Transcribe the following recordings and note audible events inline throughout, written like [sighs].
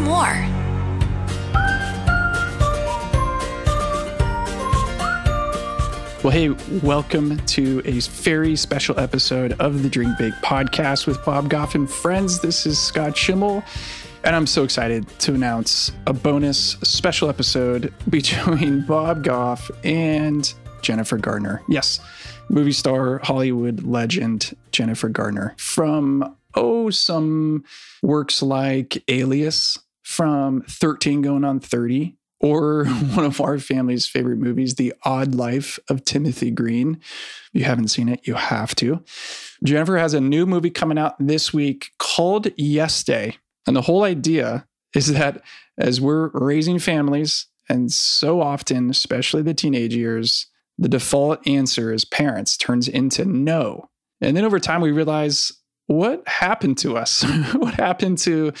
more. Well, hey, welcome to a very special episode of the Dream Big podcast with Bob Goff and friends. This is Scott Schimmel, and I'm so excited to announce a bonus special episode [laughs] between Bob Goff and Jennifer Garner. Yes, movie star, Hollywood legend Jennifer Garner from, oh, some works like Alias, from 13 going on 30, or [laughs] one of our family's favorite movies, The Odd Life of Timothy Green. If you haven't seen it, you have to. Jennifer has a new movie coming out this week called Yes Day. And the whole idea is that as we're raising families, and so often, especially the teenage years, the default answer as parents turns into no. And then over time, we realize what happened to us? [laughs] what happened to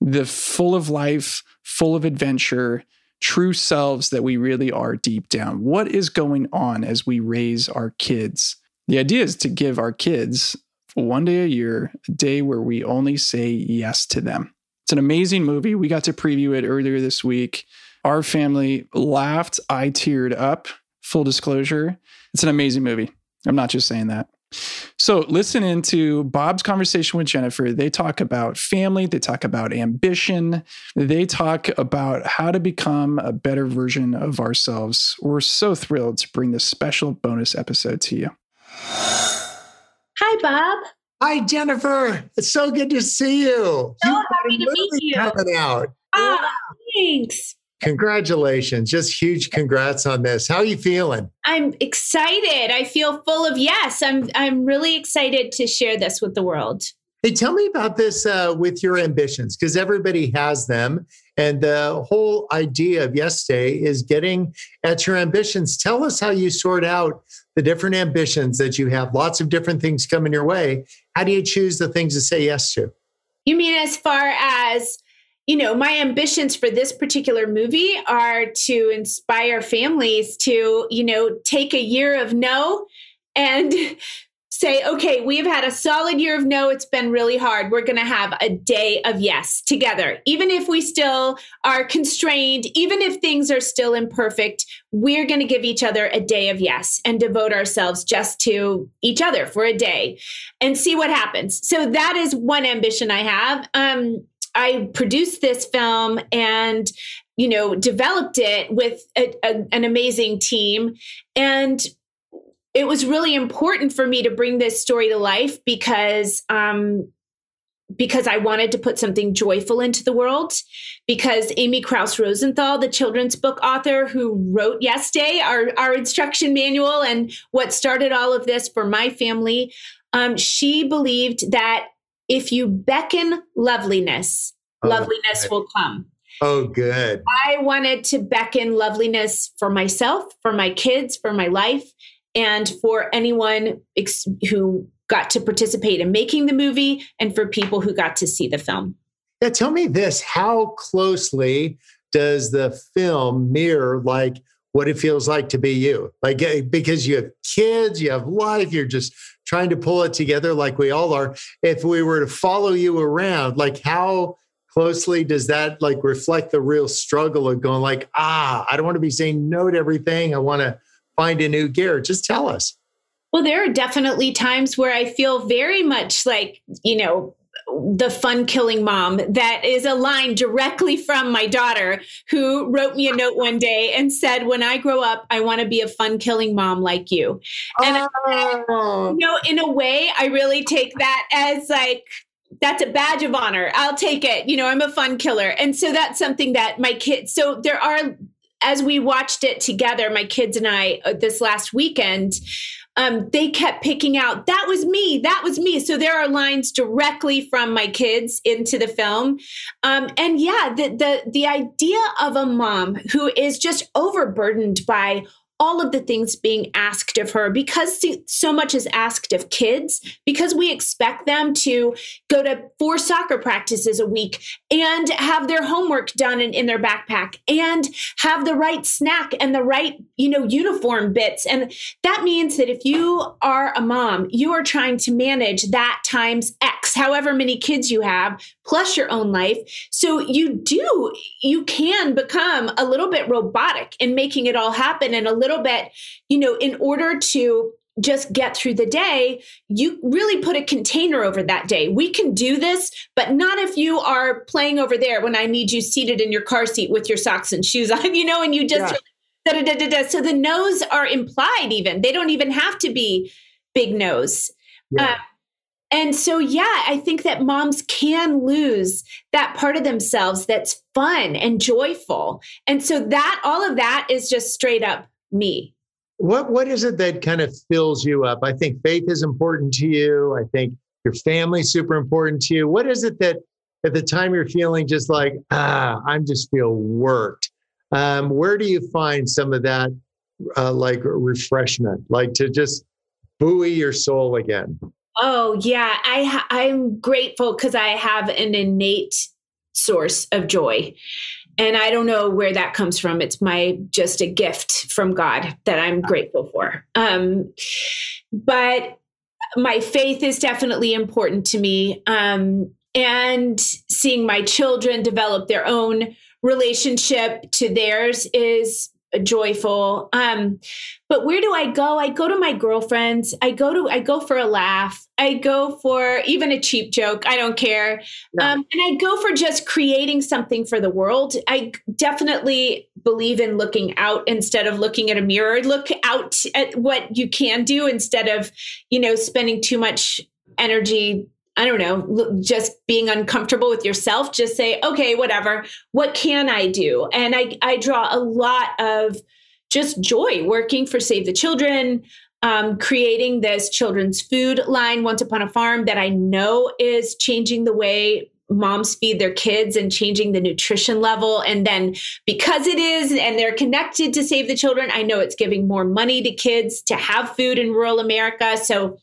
the full of life, full of adventure, true selves that we really are deep down? What is going on as we raise our kids? The idea is to give our kids one day a year, a day where we only say yes to them. It's an amazing movie. We got to preview it earlier this week. Our family laughed. I teared up. Full disclosure, it's an amazing movie. I'm not just saying that. So, listen into Bob's conversation with Jennifer. They talk about family, they talk about ambition, they talk about how to become a better version of ourselves. We're so thrilled to bring this special bonus episode to you. Hi, Bob. Hi, Jennifer. It's so good to see you. So You've happy to meet you. Coming out. Ah, thanks. Congratulations. Just huge congrats on this. How are you feeling? I'm excited. I feel full of yes. I'm I'm really excited to share this with the world. Hey, tell me about this uh, with your ambitions, because everybody has them. And the whole idea of Yes Day is getting at your ambitions. Tell us how you sort out the different ambitions that you have. Lots of different things coming your way. How do you choose the things to say yes to? You mean as far as you know, my ambitions for this particular movie are to inspire families to, you know, take a year of no and [laughs] say, okay, we've had a solid year of no. It's been really hard. We're going to have a day of yes together. Even if we still are constrained, even if things are still imperfect, we're going to give each other a day of yes and devote ourselves just to each other for a day and see what happens. So that is one ambition I have. Um, I produced this film and you know developed it with a, a, an amazing team and it was really important for me to bring this story to life because um, because I wanted to put something joyful into the world. Because Amy Krouse Rosenthal, the children's book author who wrote Yes Day, our, our instruction manual, and what started all of this for my family, um, she believed that if you beckon loveliness, Oh, loveliness good. will come. Oh, good. I wanted to beckon loveliness for myself, for my kids, for my life, and for anyone ex- who got to participate in making the movie and for people who got to see the film. Yeah, tell me this. How closely does the film mirror like what it feels like to be you? Like eh, because you have kids, you have life, you're just trying to pull it together like we all are. If we were to follow you around, like how closely does that like reflect the real struggle of going like, ah, I don't want to be saying no to everything. I want to find a new gear. Just tell us. Well, there are definitely times where I feel very much like, you know, the fun killing mom that is a line directly from my daughter who wrote me a note one day and said when i grow up i want to be a fun killing mom like you. And Oh. you know in a way i really take that as like that's a badge of honor. I'll take it. You know i'm a fun killer. And so that's something that my kids so there are as we watched it together my kids and i uh, this last weekend um, they kept picking out that was me that was me. So there are lines directly from my kids into the film. Um, and yeah the, the the idea of a mom who is just overburdened by all of the things being asked of her because so much is asked of kids because we expect them to go to four soccer practices a week and have their homework done in, in their backpack and have the right snack and the right you know uniform bits and that means that if you are a mom you are trying to manage that times x however many kids you have plus your own life. So you do, you can become a little bit robotic in making it all happen and a little bit, you know, in order to just get through the day, you really put a container over that day. We can do this, but not if you are playing over there when I need you seated in your car seat with your socks and shoes on, [laughs] you know, and you just. Yeah. Da, da, da, so the no's are implied even they don't even have to be big no's yeah. uh, and so, yeah, I think that moms can lose that part of themselves that's fun and joyful. And so, that all of that is just straight up me. What What is it that kind of fills you up? I think faith is important to you. I think your family's super important to you. What is it that at the time you're feeling just like, ah, I'm just feel worked? Um, where do you find some of that, uh, like refreshment, like to just buoy your soul again? Oh yeah, I ha- I'm grateful because I have an innate source of joy, and I don't know where that comes from. It's my just a gift from God that I'm grateful for. Um, but my faith is definitely important to me, um, and seeing my children develop their own relationship to theirs is joyful. Um but where do i go? I go to my girlfriends. I go to i go for a laugh. I go for even a cheap joke. I don't care. No. um, and i go for just creating something for the world. I definitely believe in looking out instead of looking at a mirror. Look out at what you can do instead of you know spending too much energy I don't know, just being uncomfortable with yourself, just say, okay, whatever. What can I do? And I, I draw a lot of just joy working for Save the Children, um, creating this children's food line, Once Upon a Farm, that I know is changing the way moms feed their kids and changing the nutrition level. And then because it is, and they're connected to Save the Children, I know it's giving more money to kids to have food in rural America. So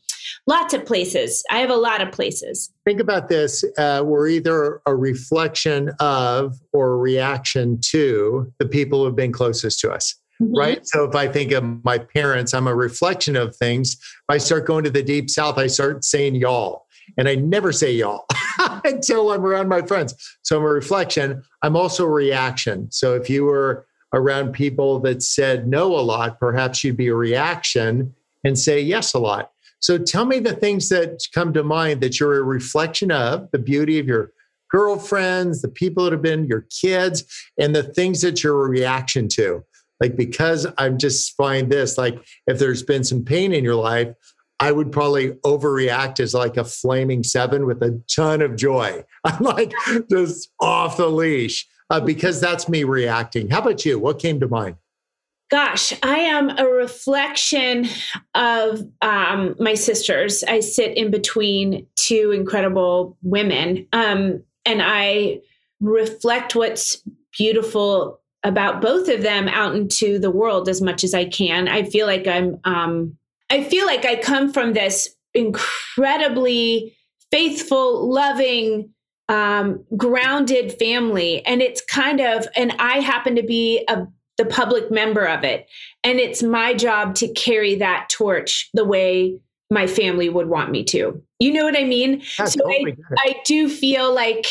Lots of places. I have a lot of places. Think about this. Uh, we're either a reflection of or a reaction to the people who have been closest to us. Mm-hmm. Right. So if I think of my parents, I'm a reflection of things. If I start going to the deep south, I start saying y'all. And I never say y'all [laughs] until I'm around my friends. So I'm a reflection. I'm also a reaction. So if you were around people that said no a lot, perhaps you'd be a reaction and say yes a lot. So tell me the things that come to mind that you're a reflection of the beauty of your girlfriends, the people that have been your kids, and the things that you're a reaction to. Like, because I'm just find this, like, if there's been some pain in your life, I would probably overreact as like a flaming seven with a ton of joy. [laughs] I'm like just off the leash uh, because that's me reacting. How about you? What came to mind? Gosh, I am a reflection of um, my sisters. I sit in between two incredible women, um, and I reflect what's beautiful about both of them out into the world as much as I can. I feel like I'm. Um, I feel like I come from this incredibly faithful, loving, um, grounded family, and it's kind of. And I happen to be a the public member of it. And it's my job to carry that torch the way my family would want me to. You know what I mean? Yeah, so totally I, I do feel like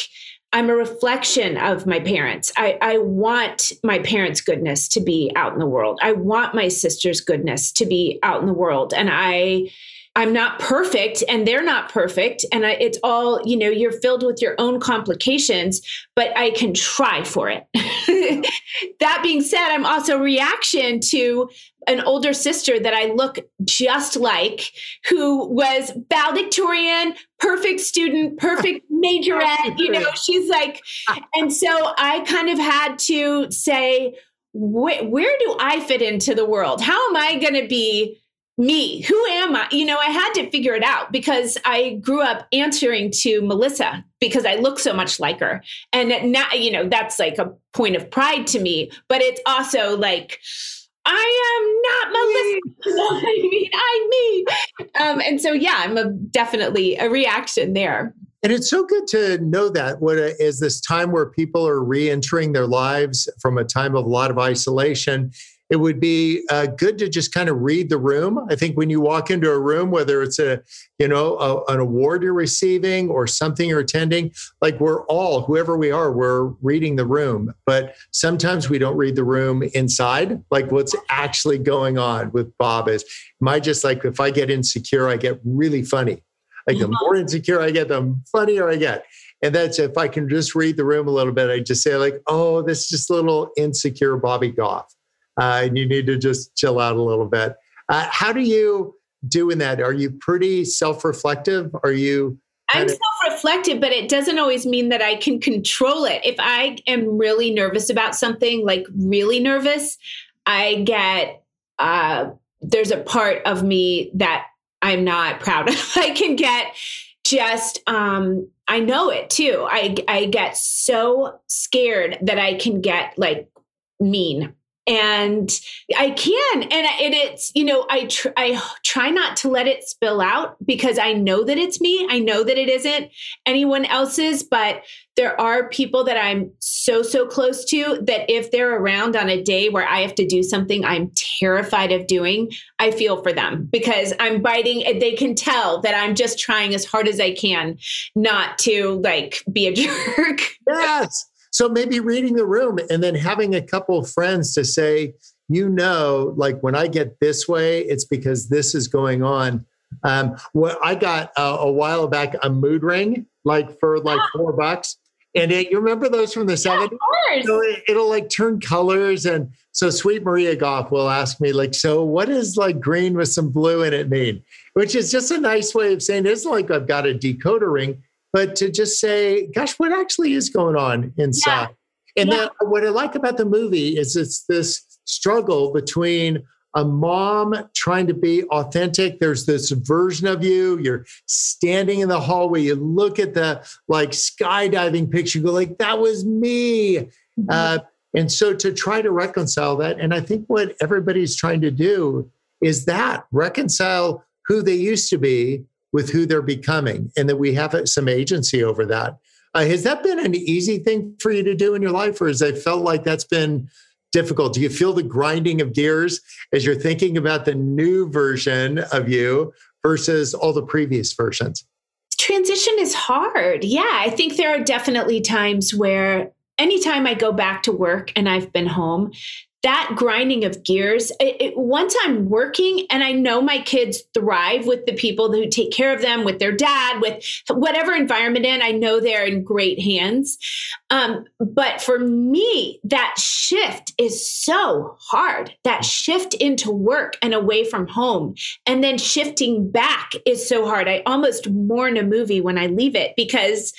I'm a reflection of my parents. I, I want my parents' goodness to be out in the world. I want my sister's goodness to be out in the world. And I I'm not perfect and they're not perfect. And I, it's all, you know, you're filled with your own complications, but I can try for it. [laughs] that being said, I'm also reaction to an older sister that I look just like, who was valedictorian, perfect student, perfect [laughs] majorette. You know, she's like, and so I kind of had to say, where, where do I fit into the world? How am I going to be? Me who am i you know i had to figure it out because i grew up answering to melissa because i look so much like her and now you know that's like a point of pride to me but it's also like I am not Melissa. [laughs] I mean, I'm me. Um, and so, yeah, I'm a, definitely a reaction there. And it's so good to know that what is this time where people are re-entering their lives from a time of a lot of isolation it would be uh, good to just kind of read the room. I think when you walk into a room, whether it's a, you know, a, an award you're receiving or something you're attending, like we're all, whoever we are, we're reading the room. But sometimes we don't read the room inside, like what's actually going on with Bob is. My just like if I get insecure, I get really funny. Like the more insecure I get, the funnier I get. And that's if I can just read the room a little bit, I just say like, oh, this is just a little insecure Bobby Goff uh, and you need to just chill out a little bit. Uh, how do you do in that? Are you pretty self-reflective? Are you? I'm self-reflective, but it doesn't always mean that I can control it. If I am really nervous about something, like really nervous, I get uh, there's a part of me that I'm not proud of. [laughs] I can get just um I know it too. I I get so scared that I can get like mean and I can, and, and it's you know I tr- I try not to let it spill out because I know that it's me. I know that it isn't anyone else's, but there are people that I'm so so close to that if they're around on a day where I have to do something I'm terrified of doing, I feel for them because I'm biting. They can tell that I'm just trying as hard as I can not to like be a [laughs] jerk. Yes. So maybe reading the room and then having a couple of friends to say, you know, like when I get this way, it's because this is going on. Um, well, I got uh, a while back a mood ring, like for like ah. four bucks. And it, you remember those from the 70s? Yeah, so it, will like turn colors. And so Sweet Maria Goff will ask me, like, so what is like green with some blue in it mean? Which is just a nice way of saying it's like I've got a decoder ring but to just say, gosh, what actually is going on inside? Yeah. And yeah. then what I like about the movie is it's this struggle between a mom trying to be authentic. There's this version of you. You're standing in the hallway. You look at the like skydiving picture. You go like, that was me. Mm-hmm. Uh, and so to try to reconcile that, and I think what everybody's trying to do is that reconcile who they used to be with who they're becoming and that we have some agency over that. Uh, has that been an easy thing for you to do in your life, or has it felt like that's been difficult? Do you feel the grinding of gears as you're thinking about the new version of you versus all the previous versions? Transition is hard. Yeah, I think there are definitely times where anytime I go back to work and I've been home, that grinding of gears it, it, once i'm working and i know my kids thrive with the people who take care of them with their dad with whatever environment in i know they're in great hands um, but for me that shift is so hard that shift into work and away from home and then shifting back is so hard i almost mourn a movie when i leave it because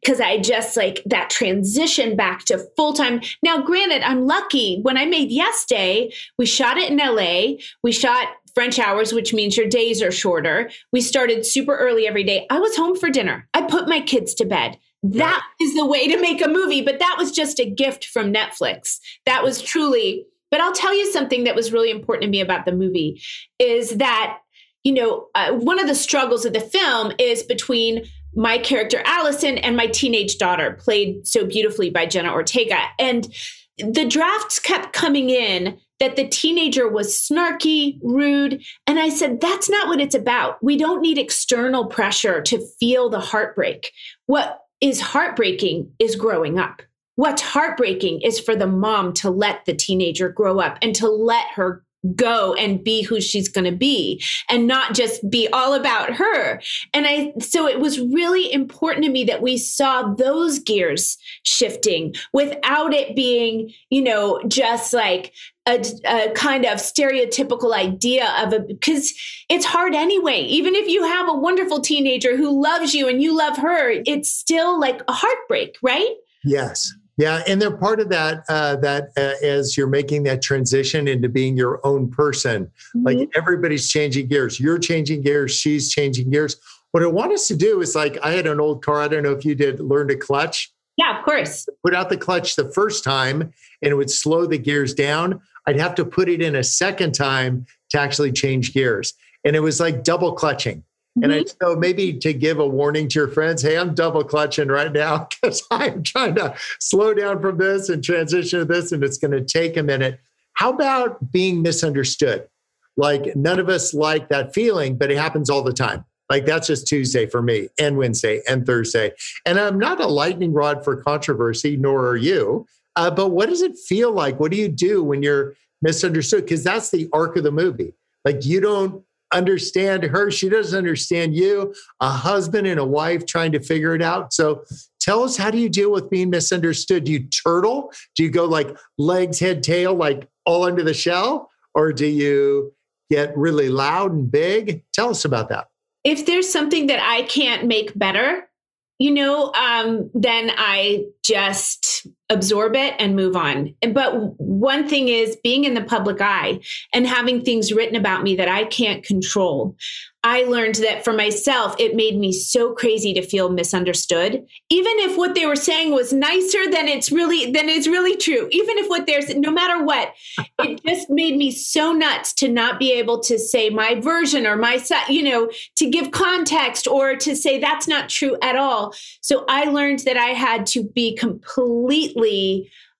because i just like that transition back to full-time now granted i'm lucky when i made Yes Day, we shot it in LA. We shot French hours, which means your days are shorter. We started super early every day. I was home for dinner. I put my kids to bed. That yeah. is the way to make a movie, but that was just a gift from Netflix. That was truly, but I'll tell you something that was really important to me about the movie is that, you know, uh, one of the struggles of the film is between my character Allison and my teenage daughter, played so beautifully by Jenna Ortega. And the drafts kept coming in that the teenager was snarky, rude. And I said, that's not what it's about. We don't need external pressure to feel the heartbreak. What is heartbreaking is growing up. What's heartbreaking is for the mom to let the teenager grow up and to let her go and be who she's going to be and not just be all about her. And I, so it was really important to me that we saw those gears shifting without it being, you know, just like, a, a, kind of stereotypical idea of a because it's hard anyway even if you have a wonderful teenager who loves you and you love her it's still like a heartbreak right yes yeah, and they're part of that. Uh, that uh, as you're making that transition into being your own person, mm-hmm. like everybody's changing gears. You're changing gears. She's changing gears. What I want us to do is like I had an old car. I don't know if you did learn to clutch. Yeah, of course. Put out the clutch the first time, and it would slow the gears down. I'd have to put it in a second time to actually change gears, and it was like double clutching. And I mm-hmm. so maybe to give a warning to your friends, hey, I'm double clutching right now [laughs] because I'm trying to slow down from this and transition to this, and it's going to take a minute. how about being misunderstood? Like none of us like that feeling, but it happens all the time. Like that's just Tuesday for me and Wednesday and Thursday. And I'm not a lightning rod for controversy, nor are you. Uh, but what does it feel like? What do you do when you're misunderstood? Because that's the arc of the movie. Like you don't understand her. She doesn't understand you, a husband and a wife trying to figure it out. So tell us, how do you deal with being misunderstood? Do you turtle? Do you go like legs, head, tail, like all under the shell? Or do you get really loud and big? Tell us about that. If there's something that I can't make better, you know, um, then I just absorb it and move on. But one thing is being in the public eye and having things written about me that I can't control. I learned that for myself, it made me so crazy to feel misunderstood. Even if what they were saying was nicer than it's really than it's really true. Even if what they're saying, no matter what, [laughs] it just made me so nuts to not be able to say my version or my you know to give context or to say that's not true at all. So I learned that I had to be completely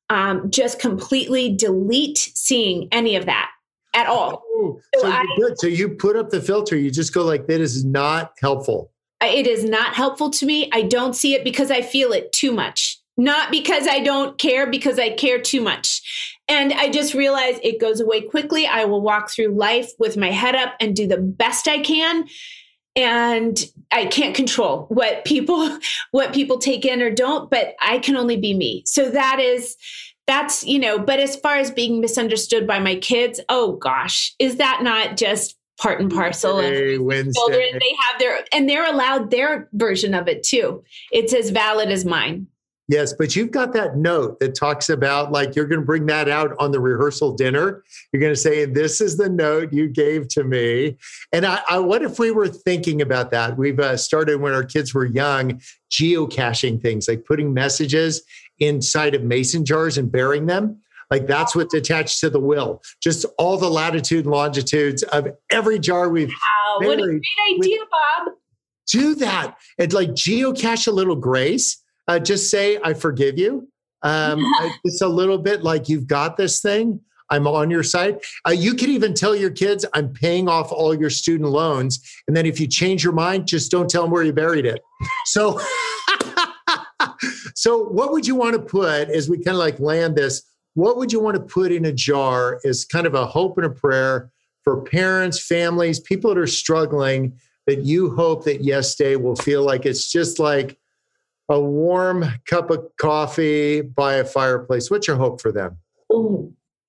um, just completely delete seeing any of that at all. Oh, so, so, I, so, you put up the filter. You just go like, "That is not helpful." It is not helpful to me. I don't see it because I feel it too much. Not because I don't care, because I care too much. And I just realize it goes away quickly. I will walk through life with my head up and do the best I can. And I can't control what people [laughs] what people take in or don't, but I can only be me. So that is that's you know but as far as being misunderstood by my kids oh gosh is that not just part and parcel of Wednesday. children they have their and they're allowed their version of it too it's as valid as mine Yes, but you've got that note that talks about like you're going to bring that out on the rehearsal dinner. You're going to say, "This is the note you gave to me." And I, I what if we were thinking about that? We've uh, started when our kids were young, geocaching things like putting messages inside of mason jars and burying them. Like that's what's attached to the will. Just all the latitude and longitudes of every jar we've. Wow, what a great idea, Bob. Do that and like geocache a little grace. Uh, just say, I forgive you. Um, [laughs] it's a little bit like you've got this thing. I'm on your side. Uh, you can even tell your kids, I'm paying off all your student loans. And then if you change your mind, just don't tell them where you buried it. So [laughs] so, what would you want to put as we kind of like land this? What would you want to put in a jar as kind of a hope and a prayer for parents, families, people that are struggling that you hope that Yes Day will feel like it's just like a warm cup of coffee by a fireplace? What's your hope for them?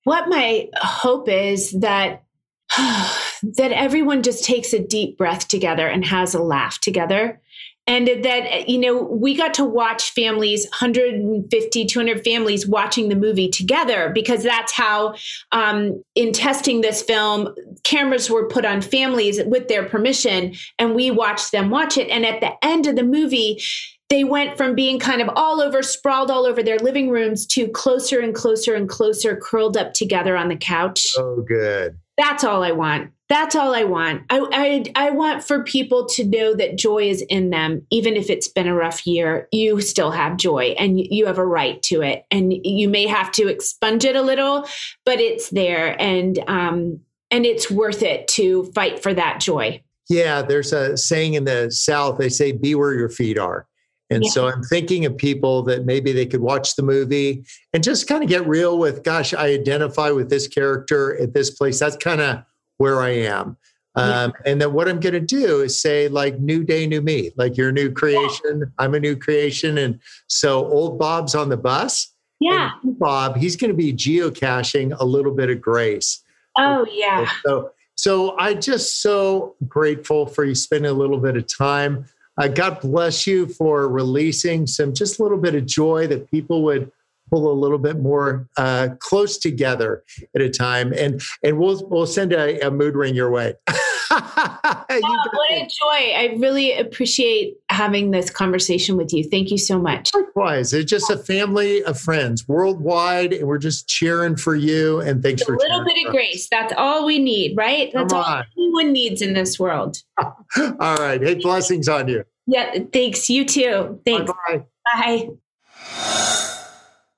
What my hope is that [sighs] that everyone just takes a deep breath together and has a laugh together and that you know we got to watch families 150 200 families watching the movie together because that's how um, in testing this film cameras were put on families with their permission and we watched them watch it. And at the end of the movie they went from being kind of all over sprawled all over their living rooms to closer and closer and closer curled up together on the couch. Oh good. That's all i want that's all I want. I, I, I want for people to know that joy is in them, even if it's been a rough year. You still have joy, and you have a right to it. And you may have to expunge it a little, but it's there, and um, and it's worth it to fight for that joy. Yeah, there's a saying in the South. They say, "Be where your feet are." And yeah. so I'm thinking of people that maybe they could watch the movie and just kind of get real with, gosh, I identify with this character at this place. That's kind of where I am. Um, yeah. And then what I'm going to do is say, like, new day, new me, like you're a new creation. Yeah. I'm a new creation. And so old Bob's on the bus. Yeah. Bob, he's going to be geocaching a little bit of grace. Oh, yeah. So, so I just so grateful for you spending a little bit of time. Uh, God bless you for releasing some just a little bit of joy that people would pull a little bit more uh, close together at a time, and and we'll we'll send a, a mood ring your way. [laughs] oh, what a joy! I really appreciate having this conversation with you. Thank you so much. Likewise, it's just a family of friends worldwide, and we're just cheering for you. And thanks a for a little bit of grace. That's all we need, right? That's all anyone needs in this world. [laughs] all right. Hey, blessings on you. Yeah. Thanks. You too. Thanks. Bye. Bye.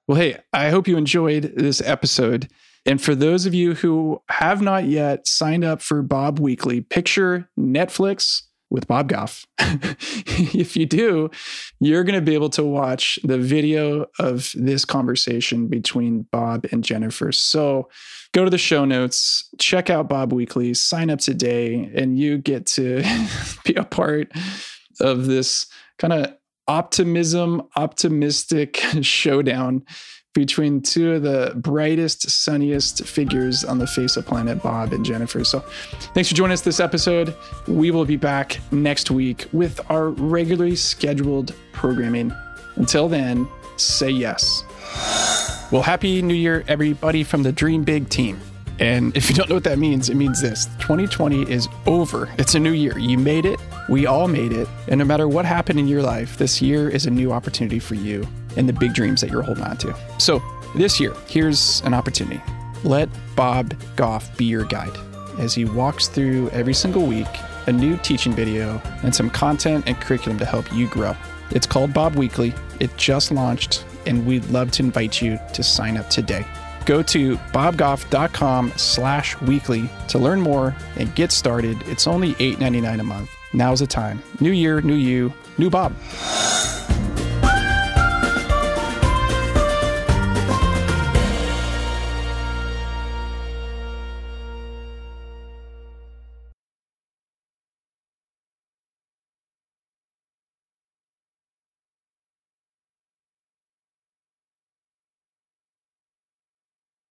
Well, hey, I hope you enjoyed this episode. And for those of you who have not yet signed up for Bob Weekly, picture Netflix with Bob Goff. [laughs] if you do, you're going to be able to watch the video of this conversation between Bob and Jennifer. So go to the show notes, check out Bob Weekly, sign up today, and you get to [laughs] be a part of this kind of optimism, optimistic [laughs] showdown between two of the brightest, sunniest figures on the face of planet, Bob and Jennifer. So thanks for joining us this episode. We will be back next week with our regularly scheduled programming. Until then, say yes. Well, Happy New Year, everybody from the Dream Big team. And if you don't know what that means, it means this 2020 is over. It's a new year. You made it. We all made it. And no matter what happened in your life, this year is a new opportunity for you and the big dreams that you're holding on to. So this year, here's an opportunity. Let Bob Goff be your guide as he walks through every single week a new teaching video and some content and curriculum to help you grow. It's called Bob Weekly. It just launched, and we'd love to invite you to sign up today. Go to bobgoff.com slash weekly to learn more and get started. It's only $8.99 a month. Now's the time. New year, new you, new Bob.